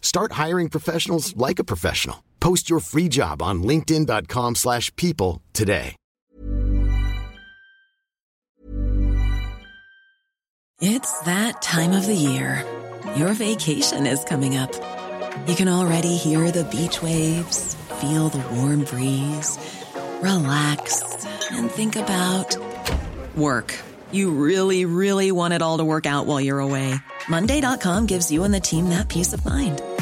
Start hiring professionals like a professional. Post your free job on linkedin.com/people slash people today. It's that time of the year. Your vacation is coming up. You can already hear the beach waves, feel the warm breeze, relax, and think about work. You really, really want it all to work out while you're away. Monday.com gives you and the team that peace of mind.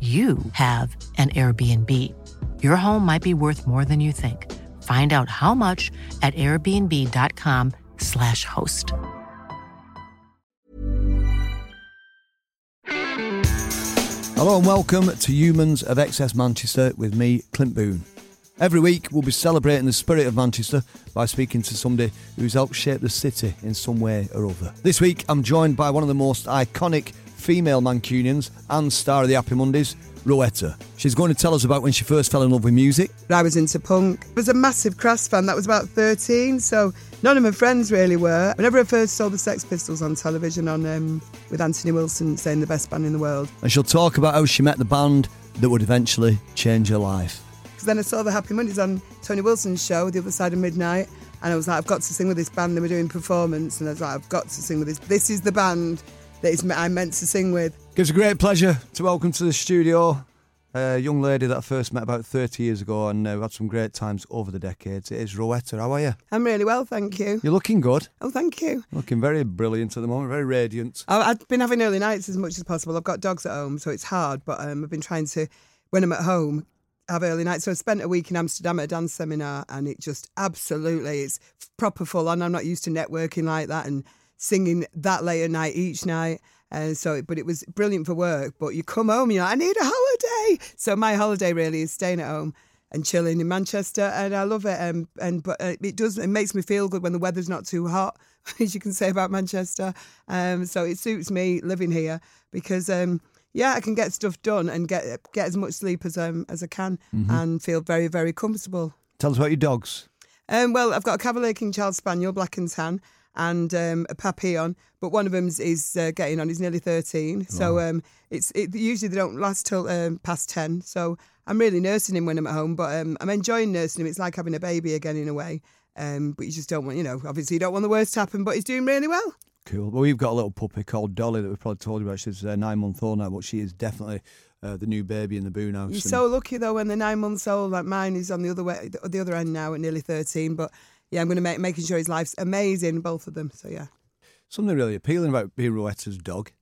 you have an Airbnb. Your home might be worth more than you think. Find out how much at airbnb.com/slash host. Hello and welcome to Humans of XS Manchester with me, Clint Boon. Every week we'll be celebrating the spirit of Manchester by speaking to somebody who's helped shape the city in some way or other. This week I'm joined by one of the most iconic female Mancunians and star of the Happy Mondays, Rowetta. She's going to tell us about when she first fell in love with music. I was into punk. I was a massive Crass fan. That was about 13, so none of my friends really were. Whenever I first saw the Sex Pistols on television on um, with Anthony Wilson saying the best band in the world, And she'll talk about how she met the band that would eventually change her life. because then I saw the Happy Mondays on Tony Wilson's show, The Other Side of Midnight, and I was like, I've got to sing with this band. They were doing performance, and I was like, I've got to sing with this. This is the band that is I'm meant to sing with. Gives a great pleasure to welcome to the studio a young lady that I first met about 30 years ago and uh, we've had some great times over the decades. It is Rowetta. How are you? I'm really well, thank you. You're looking good. Oh, thank you. Looking very brilliant at the moment, very radiant. I- I've been having early nights as much as possible. I've got dogs at home, so it's hard, but um, I've been trying to, when I'm at home, have early nights. So I spent a week in Amsterdam at a dance seminar, and it just absolutely, it's proper full on. I'm not used to networking like that and singing that late at night each night. And so, but it was brilliant for work. But you come home, you're like, I need a holiday. So my holiday really is staying at home and chilling in Manchester, and I love it. Um, and but uh, it does, it makes me feel good when the weather's not too hot, as you can say about Manchester. Um, so it suits me living here because um, yeah, I can get stuff done and get get as much sleep as um as I can and feel very very comfortable. Tell us about your dogs. Um, well, I've got a Cavalier King Charles Spaniel, black and tan, and um, a Papillon, but one of them is uh, getting on. He's nearly thirteen, so um, it's it, usually they don't last till um, past ten. So I'm really nursing him when I'm at home, but um, I'm enjoying nursing him. It's like having a baby again in a way. Um, but you just don't want, you know, obviously you don't want the worst to happen, but he's doing really well. Cool. Well, we've got a little puppy called Dolly that we've probably told you about. She's uh, nine month old now, but she is definitely uh, the new baby in the Boon house. You're so lucky though when they're nine months old. Like mine is on the other way, the the other end now at nearly thirteen. But yeah, I'm going to make making sure his life's amazing, both of them. So yeah. Something really appealing about being Rowetta's dog.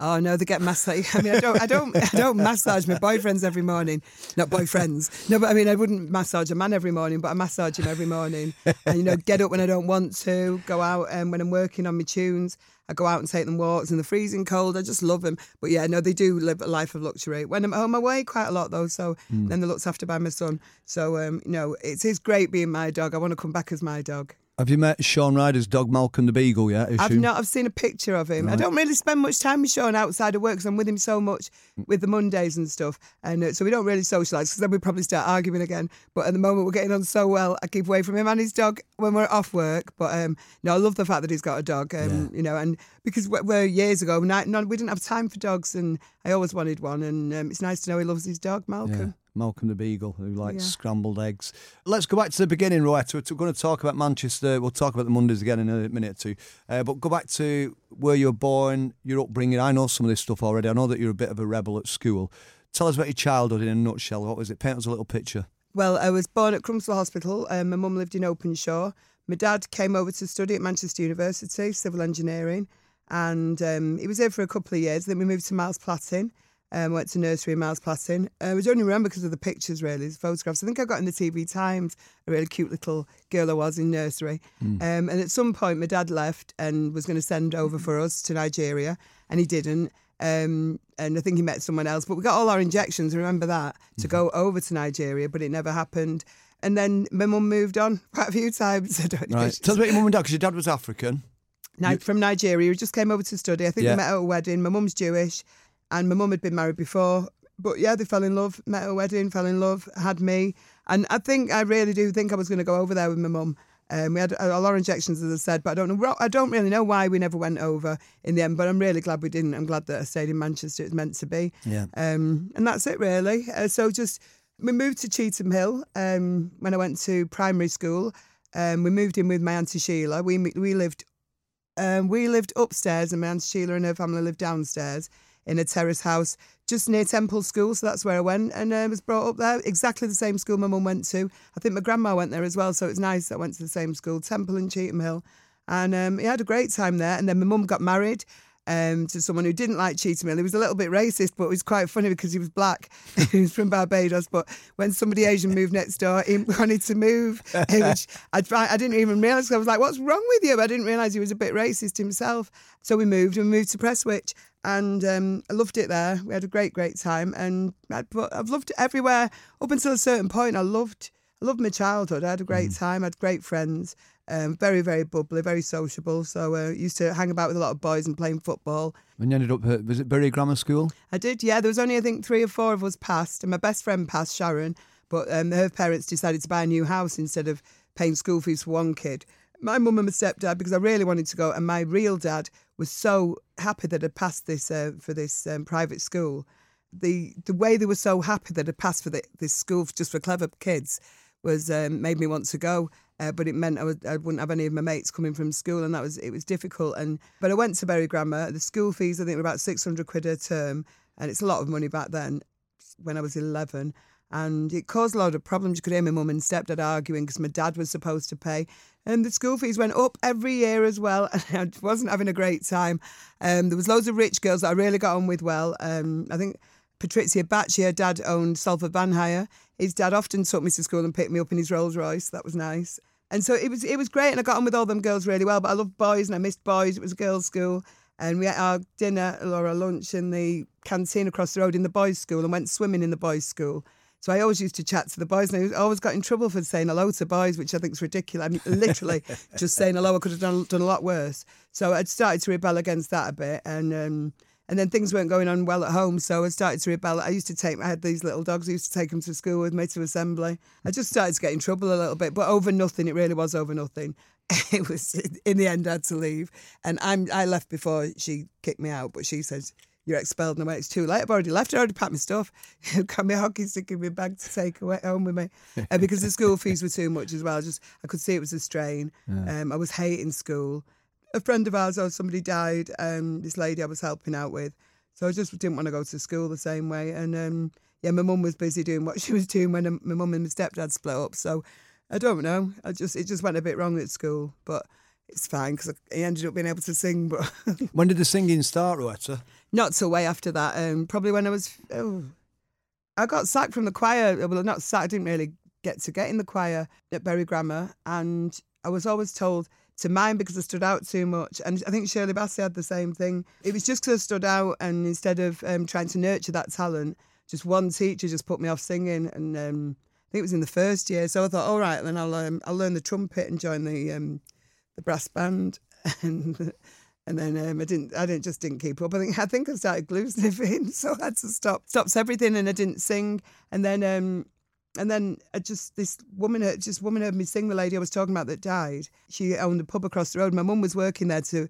Oh no, they get massage. I mean, I don't, I don't, I don't massage my boyfriends every morning. Not boyfriends. No, but I mean, I wouldn't massage a man every morning, but I massage him every morning. And you know, get up when I don't want to, go out, and um, when I'm working on my tunes, I go out and take them walks in the freezing cold. I just love them. But yeah, no, they do live a life of luxury. When I'm home away, quite a lot though. So mm. then they're looked after by my son. So um, you know, it is it's great being my dog. I want to come back as my dog. Have you met Shaun Ryder's dog Malcolm the Beagle yet? I've not. I've seen a picture of him. Right. I don't really spend much time with Shaun outside of work because I'm with him so much with the Mondays and stuff, and uh, so we don't really socialise because then we probably start arguing again. But at the moment we're getting on so well, I keep away from him and his dog when we're off work. But um, no, I love the fact that he's got a dog. Um, yeah. You know, and because we're years ago, we didn't have time for dogs, and I always wanted one, and um, it's nice to know he loves his dog, Malcolm. Yeah. Malcolm the Beagle, who likes yeah. scrambled eggs. Let's go back to the beginning, Rowetta. We're going to talk about Manchester. We'll talk about the Mondays again in a minute or two. Uh, but go back to where you were born, your upbringing. I know some of this stuff already. I know that you're a bit of a rebel at school. Tell us about your childhood in a nutshell. What was it? Paint us a little picture. Well, I was born at Crumpsall Hospital. Um, my mum lived in Openshaw. My dad came over to study at Manchester University, civil engineering, and um, he was there for a couple of years. Then we moved to Miles Platting um, went to nursery in Miles Platting. Uh, I was only remember because of the pictures, really, the photographs. I think I got in the TV Times a really cute little girl I was in nursery. Mm. Um, and at some point, my dad left and was going to send over for us to Nigeria, and he didn't. Um, and I think he met someone else. But we got all our injections, remember that, to mm. go over to Nigeria, but it never happened. And then my mum moved on quite a few times. I don't. Right. Tell us about your mum and dad, because your dad was African. Ni- from Nigeria. He just came over to study. I think yeah. we met at a wedding. My mum's Jewish and my mum had been married before. But yeah, they fell in love, met at a wedding, fell in love, had me. And I think, I really do think I was going to go over there with my mum. Um, we had a lot of injections, as I said, but I don't know. I don't really know why we never went over in the end. But I'm really glad we didn't. I'm glad that I stayed in Manchester. It's meant to be. Yeah. Um, and that's it, really. Uh, so just we moved to Cheetham Hill um, when I went to primary school. Um, we moved in with my auntie Sheila. We we lived um, we lived upstairs, and my auntie Sheila and her family lived downstairs in a terrace house just near Temple School. So that's where I went and uh, was brought up there. Exactly the same school my mum went to. I think my grandma went there as well. So it's nice that I went to the same school, Temple and Cheetham Hill. And um, he had a great time there. And then my mum got married um, to someone who didn't like Cheetham Hill. He was a little bit racist, but it was quite funny because he was black. he was from Barbados. But when somebody Asian moved next door, he wanted to move. Which I, I didn't even realise. I was like, what's wrong with you? I didn't realise he was a bit racist himself. So we moved and we moved to Prestwich and um, I loved it there. We had a great, great time, and I, but I've loved it everywhere up until a certain point. I loved, I loved my childhood. I had a great mm. time. I had great friends. Um, very, very bubbly, very sociable. So I uh, used to hang about with a lot of boys and playing football. When you ended up, at, was it Bury Grammar School? I did, yeah. There was only I think three or four of us passed, and my best friend passed, Sharon. But um, her parents decided to buy a new house instead of paying school fees for one kid my mum and my stepdad because I really wanted to go, and my real dad was so happy that I'd passed this uh, for this um, private school. The the way they were so happy that I'd passed for the, this school just for clever kids was um, made me want to go. Uh, but it meant I, would, I wouldn't have any of my mates coming from school, and that was it was difficult. And but I went to Bury Grammar. The school fees I think were about six hundred quid a term, and it's a lot of money back then. When I was eleven, and it caused a lot of problems. You could hear my mum and stepdad arguing because my dad was supposed to pay. And the school fees went up every year as well. And I wasn't having a great time. Um, there was loads of rich girls that I really got on with well. Um, I think Patrizia Bacci, her dad owned Salford Van Hire. His dad often took me to school and picked me up in his Rolls Royce. That was nice. And so it was it was great, and I got on with all them girls really well. But I loved boys, and I missed boys. It was a girls' school, and we had our dinner or our lunch in the canteen across the road in the boys' school, and went swimming in the boys' school. So I always used to chat to the boys, and I always got in trouble for saying hello to boys, which I think is ridiculous. I mean, literally just saying hello, I could have done, done a lot worse. So I'd started to rebel against that a bit, and um, and then things weren't going on well at home, so I started to rebel. I used to take, I had these little dogs, I used to take them to school with me to assembly. I just started to get in trouble a little bit, but over nothing. It really was over nothing. It was in the end, I had to leave, and I'm I left before she kicked me out, but she says you're expelled no way. It's too late. I've already left. I already packed my stuff. Got my hockey stick in my bag to take away home with me. Uh, because the school fees were too much as well. Just I could see it was a strain. Yeah. Um, I was hating school. A friend of ours, oh, somebody died. Um, this lady I was helping out with. So I just didn't want to go to school the same way. And um, yeah, my mum was busy doing what she was doing when um, my mum and my stepdad split up. So I don't know. I just it just went a bit wrong at school. But it's fine because he ended up being able to sing, but When did the singing start, Rowetta? not so way after that. Um, probably when I was, oh, I got sacked from the choir. Well, not sacked. I didn't really get to get in the choir at Bury Grammar, and I was always told to mind because I stood out too much. And I think Shirley Bassey had the same thing. It was just because I stood out, and instead of um, trying to nurture that talent, just one teacher just put me off singing, and um, I think it was in the first year. So I thought, all right, then I'll um, I'll learn the trumpet and join the um, the brass band, and and then um, I didn't I didn't just didn't keep up. I think I think I started glue sniffing, so I had to stop stops everything, and I didn't sing, and then. Um, and then I just this woman, just woman heard me sing. The lady I was talking about that died. She owned a pub across the road. My mum was working there to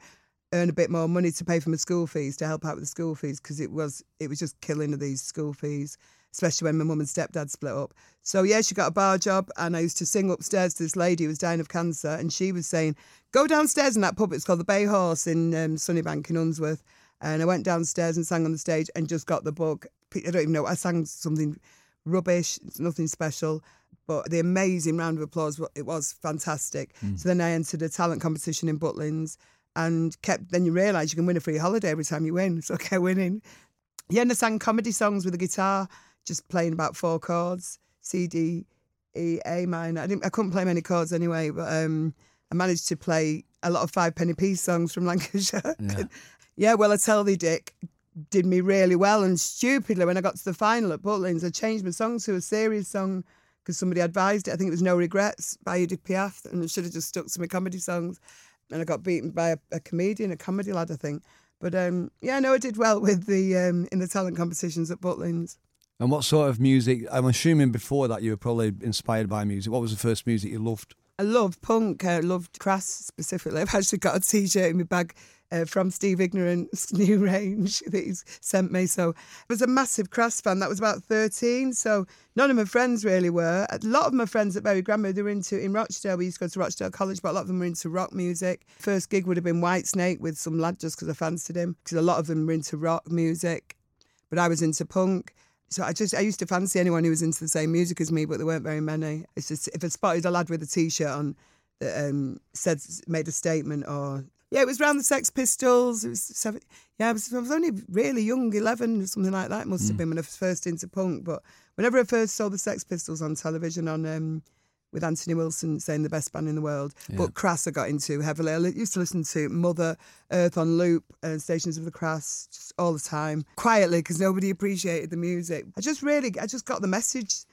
earn a bit more money to pay for my school fees to help out with the school fees because it was it was just killing of these school fees, especially when my mum and stepdad split up. So yeah, she got a bar job, and I used to sing upstairs to this lady who was dying of cancer, and she was saying, "Go downstairs in that pub. It's called the Bay Horse in um, Sunnybank in Unsworth." And I went downstairs and sang on the stage and just got the bug. I don't even know. I sang something rubbish. It's nothing special. But the amazing round of applause, it was fantastic. So then I entered a talent competition in Butlins and kept, then you realise you can win a free holiday every time you win. So I kept winning. Yeah, and I sang comedy songs with a guitar, just playing about four chords C, D, E, A minor. I, didn't, I couldn't play many chords anyway, but um, I managed to play a lot of Fivepenny Piece songs from Lancashire. Yeah. Yeah, well, I tell thee, Dick, did me really well. And stupidly, when I got to the final at Butlins, I changed my song to a serious song because somebody advised it. I think it was No Regrets by Edith Piaf, and I should have just stuck to my comedy songs. And I got beaten by a, a comedian, a comedy lad, I think. But um, yeah, no, I did well with the um, in the talent competitions at Butlins. And what sort of music? I'm assuming before that you were probably inspired by music. What was the first music you loved? I loved punk. I loved Crass specifically. I've actually got a T-shirt in my bag uh, from Steve Ignorant's new range that he's sent me. So I was a massive Crass fan. That was about 13. So none of my friends really were. A lot of my friends at Bury Grammar, they were into, in Rochdale, we used to go to Rochdale College, but a lot of them were into rock music. First gig would have been Whitesnake with some lad just because I fancied him, because a lot of them were into rock music. But I was into punk. So I just I used to fancy anyone who was into the same music as me, but there weren't very many. It's just if I spotted a lad with a t-shirt on that um, said made a statement or yeah, it was around the Sex Pistols. It was seven. Yeah, I was, I was only really young, eleven or something like that. It must have been when I was first into punk. But whenever I first saw the Sex Pistols on television on um, with Anthony Wilson saying the best band in the world, but Crass I got into heavily. I used to listen to Mother Earth on loop, uh, Stations of the Crass, just all the time, quietly because nobody appreciated the music. I just really, I just got the message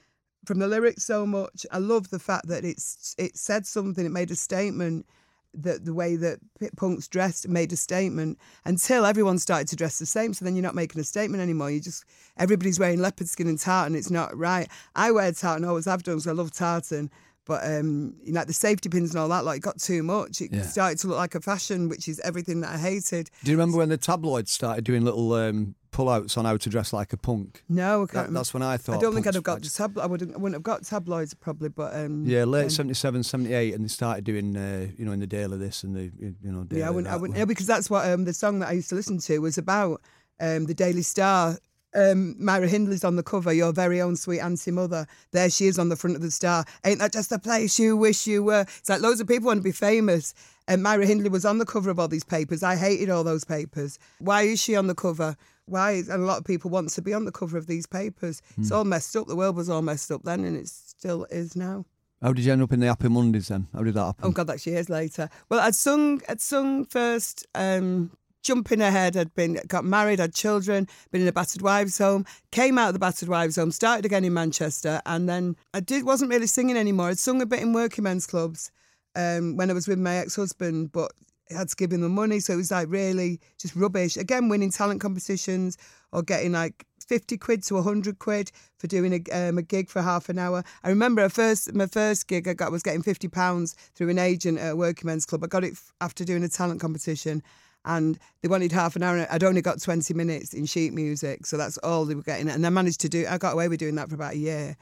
from the lyrics so much. I love the fact that it's it said something, it made a statement. That the way that punks dressed made a statement until everyone started to dress the same. So then you're not making a statement anymore. You just everybody's wearing leopard skin and tartan. It's not right. I wear tartan, always have done, so I love tartan. But um, you know, like the safety pins and all that, like it got too much. It Yeah. started to look like a fashion, which is everything that I hated. Do you remember when the tabloids started doing little um, pullouts on how to dress like a punk? No, I can't. That, remember. that's when I thought. I don't think I'd have got the tabloid. I wouldn't. I wouldn't have got tabloids probably, but um, Yeah, late um, 77, 78, and they started doing, uh, you know, in the of this and the, you know, Dale Yeah, I wouldn't. I wouldn't. Yeah, because that's what um, the song that I used to listen to was about. Um, the Daily Star. Um, Myra Hindley's on the cover. Your very own sweet auntie mother. There she is on the front of the Star. Ain't that just the place you wish you were? It's like loads of people want to be famous. And Myra Hindley was on the cover of all these papers. I hated all those papers. Why is she on the cover? Why? is- And a lot of people want to be on the cover of these papers. It's all messed up. The world was all messed up then, and it still is now. How did you end up in the Happy Mondays then? How did that happen? Oh God, that's years later. Well, I'd sung, I'd sung first. Um, jumping ahead, I'd been got married, had children, been in a battered wives' home. Came out of the battered wives' home, started again in Manchester, and then I did wasn't really singing anymore. I'd sung a bit in working men's clubs um, when I was with my ex-husband, but I had to give him the money, so it was like really just rubbish. Again, winning talent competitions or getting like 50 quid to 100 quid for doing a, um, a gig for half an hour. I remember a first, my first gig I got was getting 50 pounds through an agent at a working men's club. I got it after doing a talent competition and they wanted half an hour. And I'd only got 20 minutes in sheet music, so that's all they were getting. And I managed to do, I got away with doing that for about a year.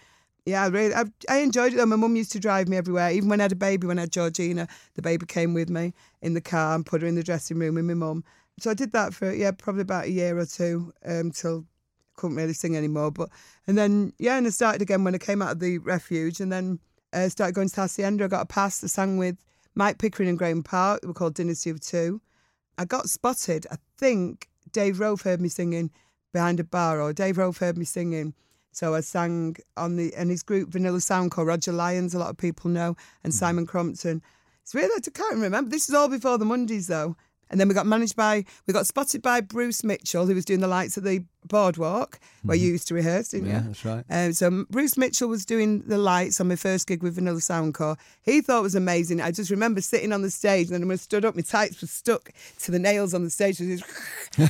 Yeah, I really, I, I enjoyed it though. My mum used to drive me everywhere. Even when I had a baby, when I had Georgina, the baby came with me in the car and put her in the dressing room with my mum. So I did that for, yeah, probably about a year or two um, I couldn't really sing anymore. But, and then, yeah, and I started again when I came out of the refuge and then uh, started going to Hacienda. I got a pass. I sang with Mike Pickering and Graeme Park. They were called Dynasty of Two. I got spotted. I think Dave Rofe heard me singing behind a bar, or Dave Rofe heard me singing. So I sang on the and his group Vanilla Sound called Roger Lyons. A lot of people know, and mm-hmm. Simon Crompton. It's really I can't remember. This is all before the Mondays though. And then we got managed by, we got spotted by Bruce Mitchell, who was doing the lights at the boardwalk where you used to rehearse, didn't Yeah, you? Yeah, that's right. Um, so Bruce Mitchell was doing the lights on my first gig with Vanilla Soundcore. He thought it was amazing. I just remember sitting on the stage and then when I stood up, my tights were stuck to the nails on the stage. and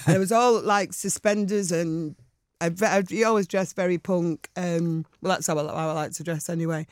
it was all like suspenders and I, I, he always dressed very punk. Um, well, that's how I, how I like to dress anyway.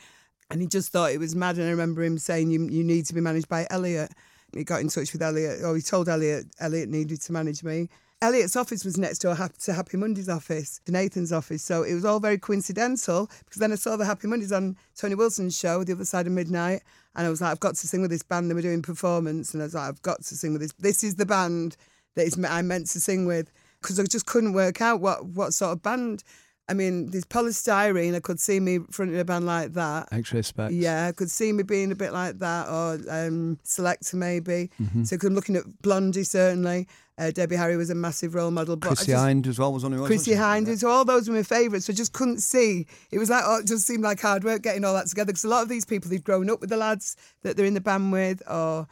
And he just thought it was mad. And I remember him saying, you, you need to be managed by Elliot. He got in touch with Elliot, or he told Elliot Elliot needed to manage me. Elliot's office was next door to Happy Monday's office, to Nathan's office. So it was all very coincidental because then I saw the Happy Mondays on Tony Wilson's show, The Other Side of Midnight. And I was like, I've got to sing with this band. They were doing performance. And I was like, I've got to sing with this. This is the band that I'm meant to sing with because I just couldn't work out what, what sort of band. I mean, there's Poly Styrene. I could see me fronting a band like that. X-Ray Spex. Yeah, I could see me being a bit like that, or um, Selecter maybe. Mm-hmm. So 'cause I'm looking at Blondie certainly. Uh, Debbie Harry was a massive role model. But I Chrissie just- Hynde as well was on wasn't Chrissie? Hynde. So all those were my favourites. So I just couldn't see. It was like, oh, it just seemed like hard work getting all that together. Because a lot of these people, they've grown up with the lads that they're in the band with, or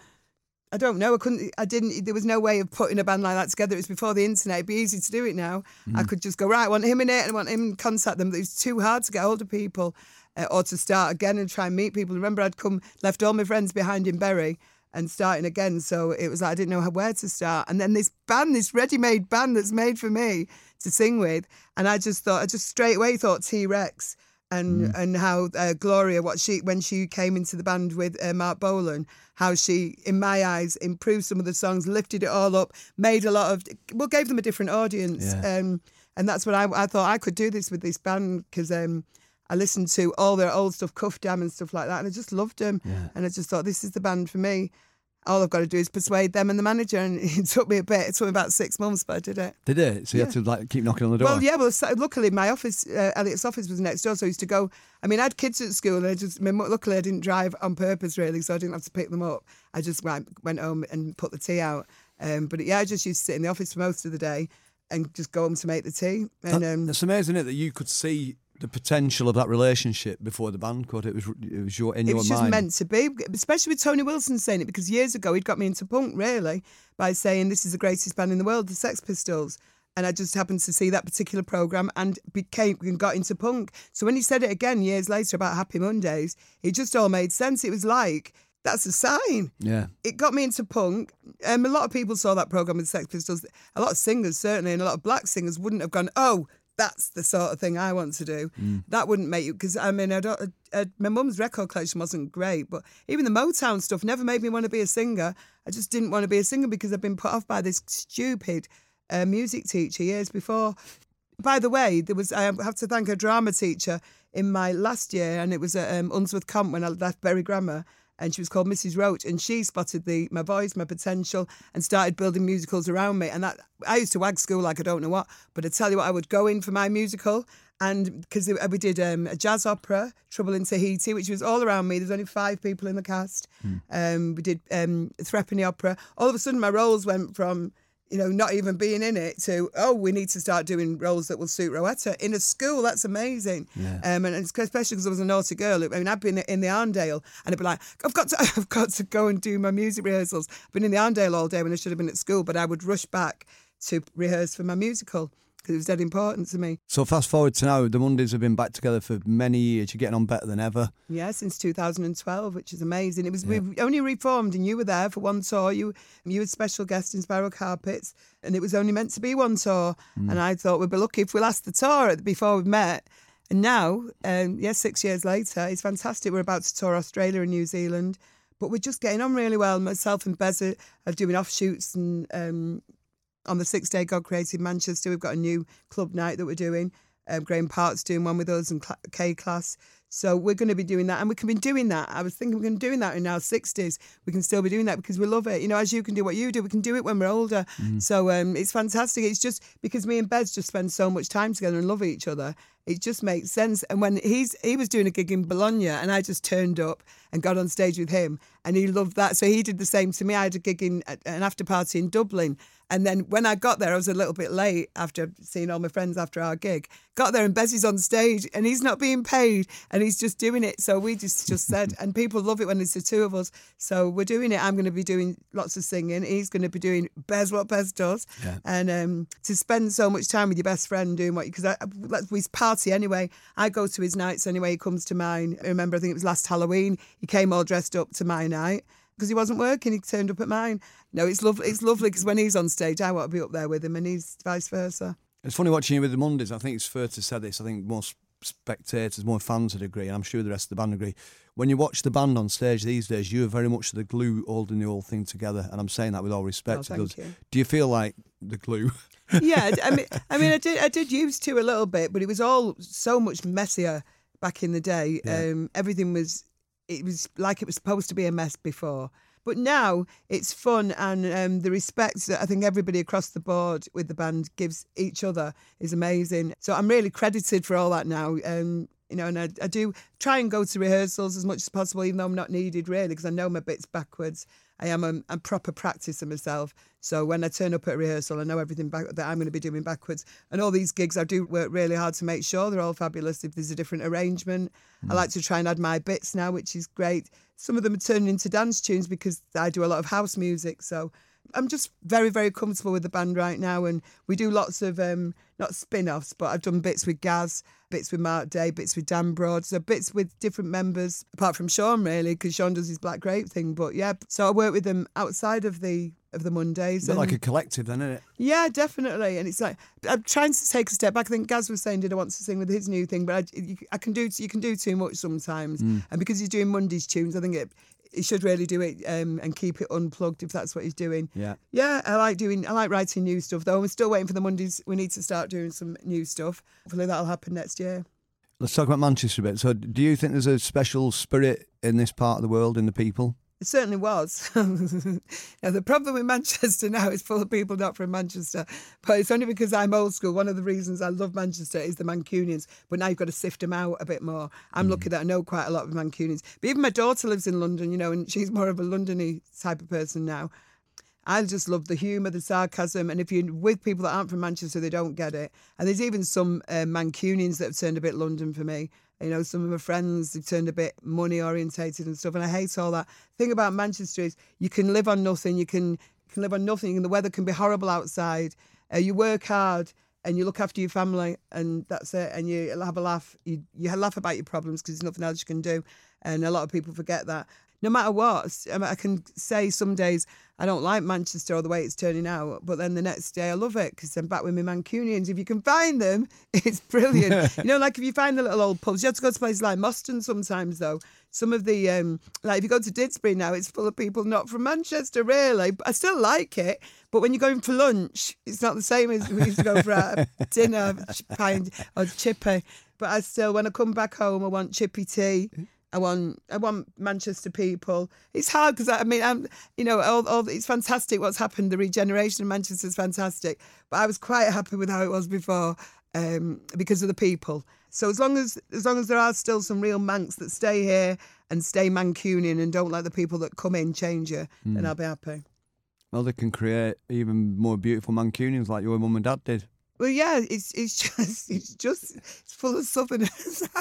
I don't know. I couldn't. I didn't. There was no way of putting a band like that together. It was before the internet. It'd be easy to do it now. I could just go right. I want him in it, and I want him to contact them. But It was too hard to get hold of people, uh, or to start again and try and meet people. Remember, I'd come, left all my friends behind in Bury, and starting again. So it was like I didn't know where to start. And then this band, this ready-made band that's made for me to sing with, and I just thought, I just straight away thought T Rex and and how uh, Gloria, what she when she came into the band with uh, Marc Bolan, how she, in my eyes, improved some of the songs, lifted it all up, made a lot of, well, gave them a different audience, Yeah. um, and that's what I, I thought I could do this with this band because. Um, I listened to all their old stuff, Kuff Dam and stuff like that, and I just loved them. And I just thought, this is the band for me. All I've got to do is persuade them and the manager, and it took me a bit. It took me about six months, but I did it. Did it? So you had to like keep knocking on the door. Well, yeah. Well, so, luckily my office, uh, Elliot's office was next door, so I used to go. I mean, I had kids at school, and I just my mu- luckily I didn't drive on purpose really, so I didn't have to pick them up. I just went, went home and put the tea out. Um, but yeah, I just used to sit in the office for most of the day and just go home to make the tea. And That- um, it's amazing, isn't it, that you could see the potential of that relationship before the band could. It was it was your in it your was just mind. meant to be, especially with Tony Wilson saying it, because years ago he'd got me into punk really by saying this is the greatest band in the world, the Sex Pistols. And I just happened to see that particular program and became and got into punk. So when he said it again years later about Happy Mondays, it just all made sense. It was like that's a sign. yeah. It got me into punk. Um, a lot of people saw that program with Sex Pistols. A lot of singers certainly, and a lot of black singers wouldn't have gone, "Oh, that's the sort of thing I want to do." That wouldn't make you because I mean, I don't. I, my mum's record collection wasn't great, but even the Motown stuff never made me want to be a singer. I just didn't want to be a singer because I'd been put off by this stupid uh, music teacher years before. By the way, there was I have to thank a drama teacher in my last year, and it was at um, Unsworth Comp when I left Bury Grammar, and she was called Mrs. Roach, and she spotted the my voice, my potential, and started building musicals around me. And that I used to wag school like I don't know what, but I tell you what, I would go in for my musical. And because we did um, a jazz opera, Trouble in Tahiti, which was all around me. There's only five people in the cast. Um, we did um, Threepenny Opera. All of a sudden, my roles went from you know, not even being in it to, oh, we need to start doing roles that will suit Rowetta in a school. That's amazing. Um, and it's especially because I was a naughty girl. I mean, I've been in the Arndale and I'd be like, I've got to, I've got to go and do my music rehearsals. I've been in the Arndale all day when I should have been at school, but I would rush back to rehearse for my musical because it was dead important to me. So fast forward to now, the Mondays have been back together for many years. You're getting on better than ever. Yeah, since 2012, which is amazing. It was we've only reformed, and you were there for one tour. You you were special guest Inspiral Carpets, and it was only meant to be one tour. And I thought we'd be lucky if we last the tour before we met. And now, um, yes, six years later, it's fantastic. We're about to tour Australia and New Zealand, but we're just getting on really well. Myself and Bez are, are doing offshoots and um, on the six day God created Manchester. We've got a new club night that we're doing. Um, Graeme Park's doing one with us and K-Klass. So we're going to be doing that. And we can be doing that. I was thinking we're going to be doing that in our 60s. We can still be doing that because we love it. You know, as you can do what you do, we can do it when we're older. So um, it's fantastic. It's just because me and Bez just spend so much time together and love each other. It just makes sense. And when he's he was doing a gig in Bologna, and I just turned up and got on stage with him, and he loved that. So he did the same to me. I had a gig in an after party in Dublin, and then when I got there, I was a little bit late after seeing all my friends after our gig. Got there and Bezzy's on stage and he's not being paid and he's just doing it. So we just just said, and people love it when it's the two of us. So we're doing it. I'm going to be doing lots of singing. He's going to be doing Bez what Bez does, Yeah. and um, to spend so much time with your best friend doing what because we party anyway. I go to his nights anyway. He comes to mine. I remember I think it was last Halloween. He came all dressed up to my night because he wasn't working. He turned up at mine. No, it's lovely. It's lovely because when he's on stage, I want to be up there with him, and he's vice versa. It's funny watching you with the Mondays. I think it's fair to say this. I think most spectators, more fans would agree, and I'm sure the rest of the band agree. When you watch the band on stage these days, you are very much the glue holding the whole thing together. And I'm saying that with all respect. Oh, thank you. Do you feel like the glue? yeah, I mean, I mean, I did, I did used to a little bit, but it was all so much messier back in the day. Yeah. Um, everything was, it was like it was supposed to be a mess before. But now it's fun, and um, the respect that I think everybody across the board with the band gives each other is amazing. So I'm really credited for all that now. Um, you know, and I, I do try and go to rehearsals as much as possible, even though I'm not needed really, because I know my bits backwards. I am a, a proper practicer myself. So when I turn up at a rehearsal, I know everything back, that I'm going to be doing backwards. And all these gigs, I do work really hard to make sure they're all fabulous. If there's a different arrangement, I like to try and add my bits now, which is great. Some of them are turning into dance tunes because I do a lot of house music. So I'm just very, very comfortable with the band right now. And we do lots of, um, not spin offs, but I've done bits with Gaz, bits with Mark Day, bits with Dan Broad. So bits with different members, apart from Shaun, really, because Shaun does his Black Grape thing. But yeah, so I work with them outside of the of the Mondays. And- like a collective then, isn't it? yeah, definitely. And it's like I'm trying to take a step back. I think Gaz was saying, "Did I want to sing with his new thing?" But I, you, I can do you can do too much sometimes. Mm. And because he's doing Mondays tunes, I think it he should really do it um, and keep it unplugged if that's what he's doing. Yeah. Yeah, I like doing. I like writing new stuff though. I'm still waiting for the Mondays. We need to start doing some new stuff. Hopefully that'll happen next year. Let's talk about Manchester a bit. So, do you think there's a special spirit in this part of the world, in the people? It certainly was. now, the problem with Manchester now is full of people not from Manchester, but it's only because I'm old school. One of the reasons I love Manchester is the Mancunians, but now you've got to sift them out a bit more. I'm mm. lucky that I know quite a lot of Mancunians. But even my daughter lives in London, you know, and she's more of a Londony type of person now. I just love the humour, the sarcasm, and if you're with people that aren't from Manchester, they don't get it. And there's even some uh, Mancunians that have turned a bit London for me. You know, some of my friends have turned a bit money orientated and stuff, and I hate all that. thing about Manchester is you can live on nothing. You can you can live on nothing, and the weather can be horrible outside. Uh, you work hard and you look after your family, and that's it. And you have a laugh. You you laugh about your problems because there's nothing else you can do, and a lot of people forget that. No matter what, I, can say some days I don't like Manchester or the way it's turning out, but then the next day I love it because I'm back with my Mancunians. If you can find them, it's brilliant. you know, like if you find the little old pubs, you have to go to places like Moston sometimes, though. Some of the, um, like if you go to Didsbury now, it's full of people not from Manchester, really. But I still like it. But when you're going for lunch, it's not the same as we used to go for our dinner, pint or chippy. But I still, when I come back home, I want chippy tea. I want I want Manchester people. It's hard because I mean I'm you know all, all it's fantastic what's happened. The regeneration of Manchester is fantastic, but I was quite happy with how it was before um, because of the people. So as long as as long as there are still some real Mancs that stay here and stay Mancunian and don't let the people that come in change you, then I'll be happy. Well, they can create even more beautiful Mancunians like your mum and dad did. Well, yeah, it's it's just it's just it's full of southerners.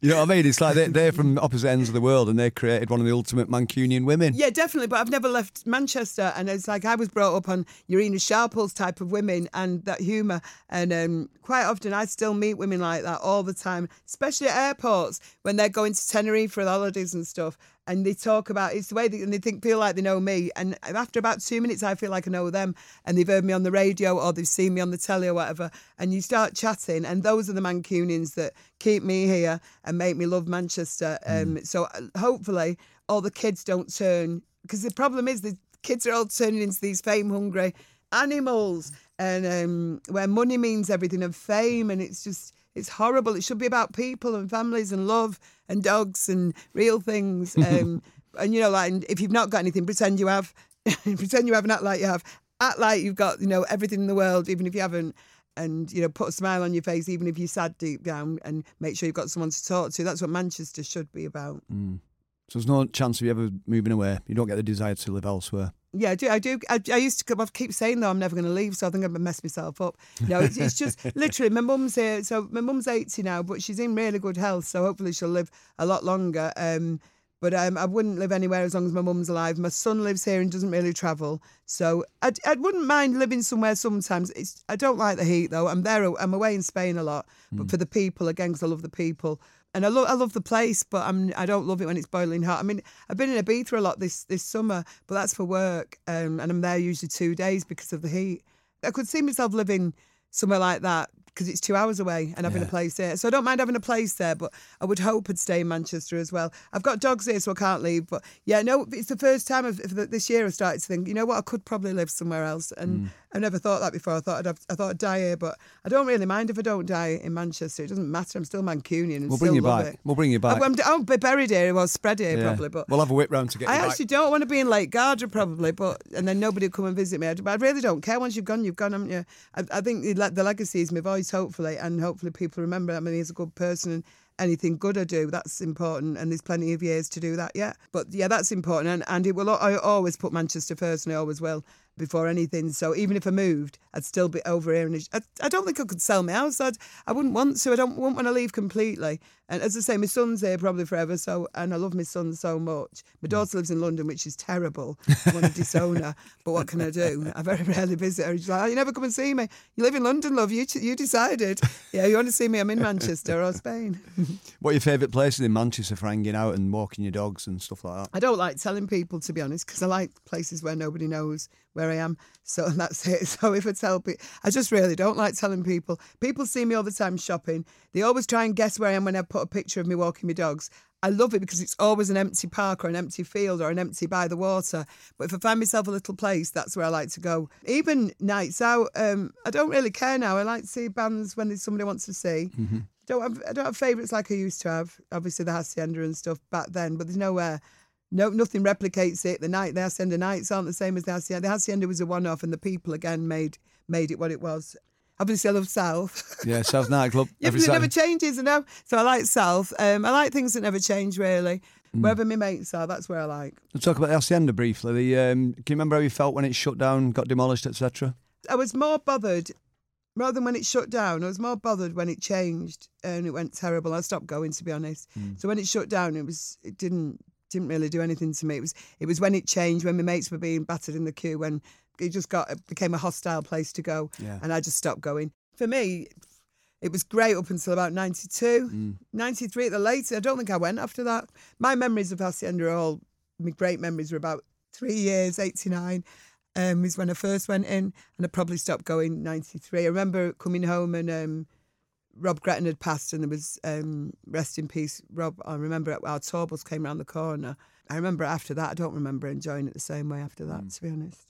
You know what I mean? It's like they're, they're from opposite ends of the world and they created one of the ultimate Mancunian women. Yeah, definitely. But I've never left Manchester, and it's like I was brought up on your Ena Sharples type of women and that humour. And um, quite often, I still meet women like that all the time, especially at airports when they're going to Tenerife for holidays and stuff. And they talk about it's the way they, and they think feel like they know me. And after about two minutes, I feel like I know them, and they've heard me on the radio or they've seen me on the telly or whatever. And you start chatting, and those are the Mancunians that keep me here and make me love Manchester. Um, so uh, hopefully, all the kids don't turn because the problem is the kids are all turning into these fame hungry animals, and um, where money means everything and fame, and it's just it's horrible. It should be about people and families and love and dogs and real things. Um, and you know, like and if you've not got anything, pretend you have. pretend you have and act like you have. Act like you've got you know everything in the world, even if you haven't. and you know put a smile on your face even if you're sad deep down and make sure you've got someone to talk to that's what manchester should be about Mm. So there's no chance of you ever moving away. You don't get the desire to live elsewhere. Yeah i do i do i, I used to I keep saying though i'm never going to leave so i think i'm going to mess myself up no it's, it's just literally my mum's here so my mum's 80 now but she's in really good health so hopefully she'll live a lot longer um but um, I wouldn't live anywhere as long as my mum's alive. My son lives here and doesn't really travel, so I, I wouldn't mind living somewhere sometimes. It's, I don't like the heat though. I'm there. I'm away in Spain a lot, but for the people again, because I love the people and I love I love the place, but I'm I don't love it when it's boiling hot. I mean, I've been in Ibiza a lot this this summer, but that's for work, um, and I'm there usually two days because of the heat. I could see myself living somewhere like that because it's two hours away and having a place there. So I don't mind having a place there, but I would hope I'd stay in Manchester as well. I've got dogs here, so I can't leave. But yeah, no, it's the first time of, of the- this year I started to think, you know what, I could probably live somewhere else, and I never thought that before. I thought I'd have, I thought I'd die here, but I don't really mind if I don't die in Manchester. It doesn't matter. I'm still Mancunian and We'll still bring you back. it. We'll bring you back. I'm, I'll be buried here. Well, spread here Yeah. probably, but we'll have a whip round to get I you back. actually don't want to be in Lake Garda probably, but and then nobody will come and visit me. I, but I really don't care. Once you've gone, you've gone, haven't you? I, I think the, the legacy is my voice, hopefully, and hopefully people remember. That I mean, he's a good person, and anything good I do, that's important. And there's plenty of years to do that yet. But yeah, that's important, and and it will. I always put Manchester first, and I always will before anything. So even if I moved, I'd still be over here. And I, I don't think I could sell my house. I'd, I wouldn't want to. I don't wouldn't want to leave completely. And as I say, my son's here probably forever. So and I love my son so much. My mm. daughter lives in London, which is terrible. I want to disown her, but what can I do? I very rarely visit her. She's like, oh, you never come and see me. You live in London, love. You you decided. Yeah, you want to see me? I'm in Manchester or Spain. What are your favourite places in Manchester for hanging out and walking your dogs and stuff like that? I don't like telling people, to be honest, because I like places where nobody knows where I am. So that's it. So if I tell people, I just really don't like telling people. People see me all the time shopping. They always try and guess where I am when I put a picture of me walking my dogs. I love it because it's always an empty park or an empty field or an empty by the water. But if I find myself a little place, that's where I like to go. Even nights out, um, I don't really care now. I like to see bands when there's somebody wants to see. Don't have, I don't have favourites like I used to have. Obviously the hacienda and stuff back then, but there's nowhere. No, nothing replicates it. The night, the hacienda nights aren't the same as the hacienda. The hacienda was a one-off, and the people again made made it what it was. Obviously, I love South. Yeah, South Nightclub. Yeah, every but it never changes, you know. So I like South. Um, I like things that never change, really. Mm. Wherever my mates are, that's where I like. Let's talk about the Hacienda briefly. The, um, can you remember how you felt when it shut down, got demolished, etc.? I was more bothered rather than when it shut down. I was more bothered when it changed and it went terrible. I stopped going, to be honest. So when it shut down, it was it didn't didn't really do anything to me. It was it was when it changed, when my mates were being battered in the queue, when it just got it became a hostile place to go, Yeah. and I just stopped going. For me. It was great up until about 92, 93 at the latest. I don't think I went after that. My memories of Hacienda are all, my great memories were about three years, 89 um, is when I first went in, and I probably stopped going 93. I remember coming home and um, Rob Gretton had passed, and there was um, rest in peace, Rob. I remember our tour bus came around the corner. I remember after that, I don't remember enjoying it the same way after that, to be honest.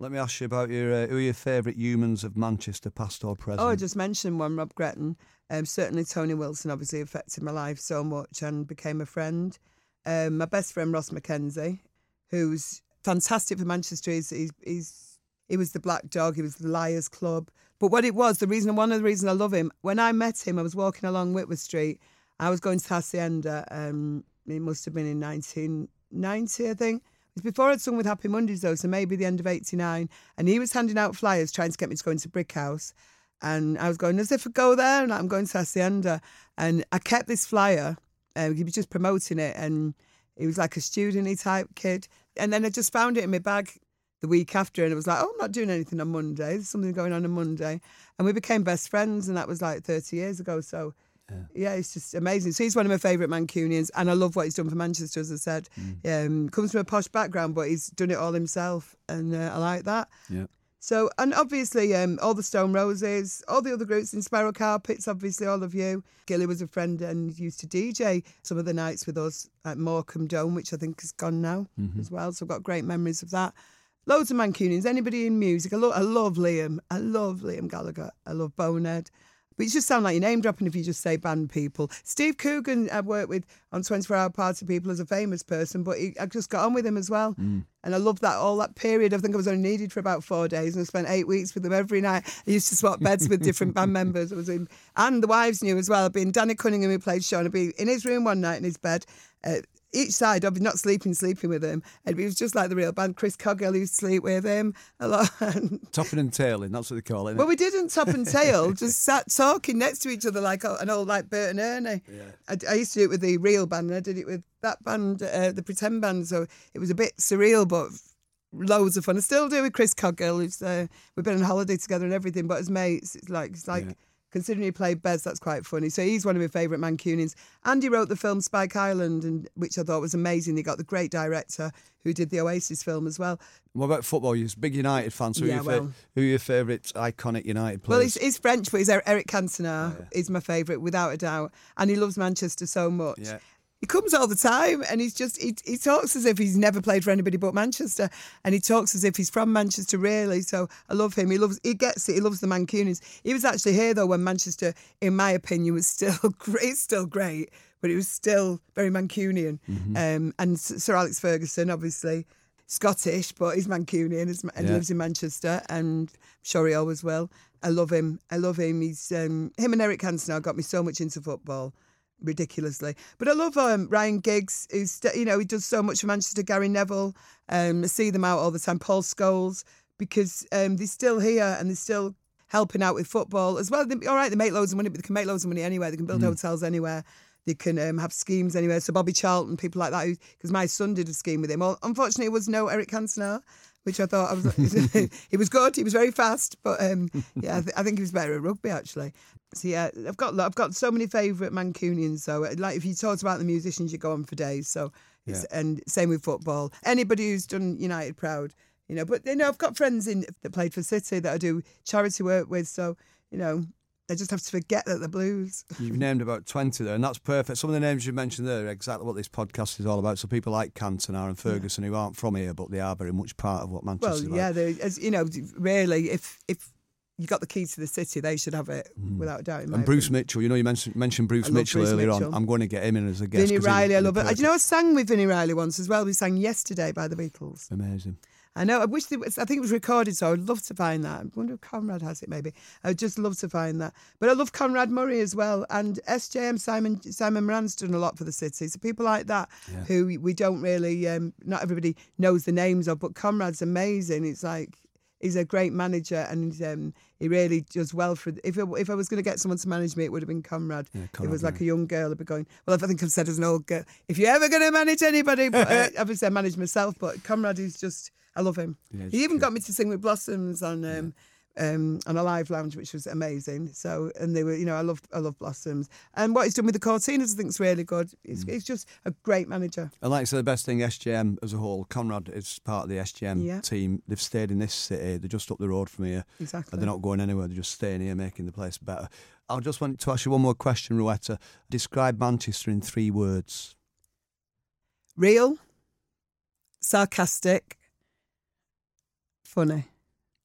Let me ask you about your uh, who are your favourite humans of Manchester, past or present? Oh, I just mentioned one, Rob Gretton. Um, certainly, Tony Wilson obviously affected my life so much and became a friend. Um, my best friend Ross Mackenzie, who's fantastic for Manchester. He's, he's, he's he was the Black Dog. He was the Liars Club. But what it was, the reason, one of the reasons I love him, when I met him, I was walking along Whitworth Street. I was going to Hacienda. Um, it must have been in 1990, I think. It was before I'd sung with Happy Mondays, though, so maybe the end of 89. And he was handing out flyers trying to get me to go into Brick House. And I was going, as if I go there, and I'm going to Hacienda. And I kept this flyer. Uh, he was just promoting it, and he was like a student type kid. And then I just found it in my bag the week after, and it was like, oh, I'm not doing anything on Monday. There's something going on on Monday. And we became best friends, and that was like 30 years ago. So, yeah, it's just amazing. So he's one of my favourite Mancunians, and I love what he's done for Manchester, as I said. Um, comes from a posh background, but he's done it all himself, and uh, I like that. Yeah. So, and obviously, um, all the Stone Roses, all the other groups Inspiral Carpets, obviously, all of you. Gilly was a friend and used to DJ some of the nights with us at Morecambe Dome, which I think is gone now as well. So, I've got great memories of that. Loads of Mancunians, anybody in music. I, lo- I love Liam. I love Liam Gallagher. I love Bonehead. But you just sound like you're name dropping if you just say band people. Steve Coogan, I've worked with on 24 Hour Party People as a famous person, but he, I just got on with him as well. Mm. And I love that all that period. I think I was only needed for about four days and I spent eight weeks with him every night. I used to swap beds with different band members. I was in, and the wives knew as well. I'd been Danny Cunningham, who played Shaun, I'd be in his room one night in his bed. Uh, each side, I'd be not sleeping, sleeping with him. And it was just like the real band. Chris Coghill used to sleep with him a lot. Topping and tailing, that's what they call it. Well, we didn't top and tail, just sat talking next to each other like an old like Bert and Ernie. I, I used to do it with the real band, and I did it with that band, uh, the pretend band. So it was a bit surreal, but loads of fun. I still do with Chris Coghill. Who's, uh, we've been on holiday together and everything, but as mates, it's like it's like. Yeah. Considering he played Bez, that's quite funny. So he's one of my favourite Mancunians. Andy wrote the film Spike Island, and which I thought was amazing. They got the great director who did the Oasis film as well. What about football? You're a big United fan, so Yeah, who, are your fa- who are your favourite iconic United Well, he's, he's French, but he's Er- Eric Cantona is my favourite without a doubt, and he loves Manchester so much. Yeah. He comes all the time, and he's just he, he talks as if he's never played for anybody but Manchester, and he talks as if he's from Manchester, really. So I love him. He loves he gets it. He loves the Mancunians. He was actually here though when Manchester, in my opinion, was still great, still great, but it was still very Mancunian. Um, and Sir Alex Ferguson, obviously. Scottish, but he's Mancunian and Yeah. lives in Manchester, and I'm sure he always will. I love him. I love him. He's um, him and Eric Cantona got me so much into football, ridiculously. But I love um, Ryan Giggs, who's you know he does so much for Manchester. Gary Neville, um, I see them out all the time. Paul Scholes, because um, they're still here and they're still helping out with football as well. They, all right, they make loads of money, but they can make loads of money anywhere. They can build hotels anywhere. They can um, have schemes anywhere. So Bobby Charlton, people like that, because my son did a scheme with him. Well, unfortunately, it was no Eric Cantona, which I thought I was. he was good. He was very fast, but um, yeah, I, th- I think he was better at rugby actually. So yeah, I've got I've got so many favourite Mancunians. So like if you talked about the musicians, you go on for days. So it's, and same with football. Anybody who's done United proud, you know. But you know, I've got friends in that played for City that I do charity work with. So you know, I just have to forget that the Blues. You've named about 20 there, and that's perfect. Some of the names you mentioned there are exactly what this podcast is all about. So people like Cantona and Ferguson who aren't from here, but they are very much part of what Manchester Well, yeah, they, as you know, really, if if you got the key to the city, they should have it without a doubt. And Bruce opinion. Mitchell, you know, you mentioned, mentioned Bruce Mitchell Bruce earlier Mitchell. on. I'm going to get him in as a guest. Vini Reilly, I love it. Do you know, I sang with Vini Reilly once as well. We sang yesterday by the Beatles. Amazing. I know. I wish was, I think it was recorded, so I'd love to find that. I wonder if Conrad has it. Maybe I'd just love to find that. But I love Conrad Murray as well, and SJM Simon Simon Moran's done a lot for the city. So people like that who we- we don't really, um, not everybody knows the names of, but Conrad's amazing. It's like he's a great manager, and um, he really does well for. If it, if I was going to get someone to manage me, it would have been Conrad. Yeah, it was like a young girl, I'd be going. Well, I think I've said as an old girl, if you're ever going to manage anybody, but uh, obviously I manage myself. But Conrad is just, I love him. Yeah, he even got me to sing with Blossoms on. Um, um, on a live lounge, which was amazing. So, and they were, you know, I love, I love Blossoms, and what he's done with the Cortinas, I think is really good. He's, he's just a great manager. And like I said, the best thing, SJM as a whole, Conrad is part of the SJM Yeah. team. They've stayed in this city. They're just up the road from here. Exactly. And they're not going anywhere. They're just staying here, making the place better. I just want to ask you one more question, Rowetta. Describe Manchester in three words. Real, sarcastic, funny.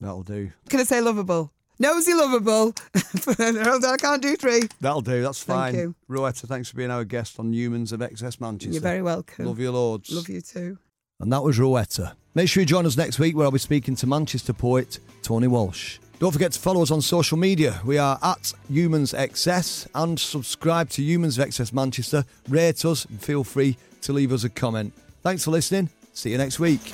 That'll do. Can I say lovable? Nosy, lovable. I can't do three. That'll do. That's Thank fine. you. Rowetta, thanks for being our guest on Humans of XS Manchester. You're very welcome. Love you Lords. Love you too. And that was Rowetta. Make sure you join us next week where I'll be speaking to Manchester poet Tony Walsh. Don't forget to follow us on social media. We are at Humans XS and subscribe to Humans of XS Manchester. Rate us and feel free to leave us a comment. Thanks for listening. See you next week.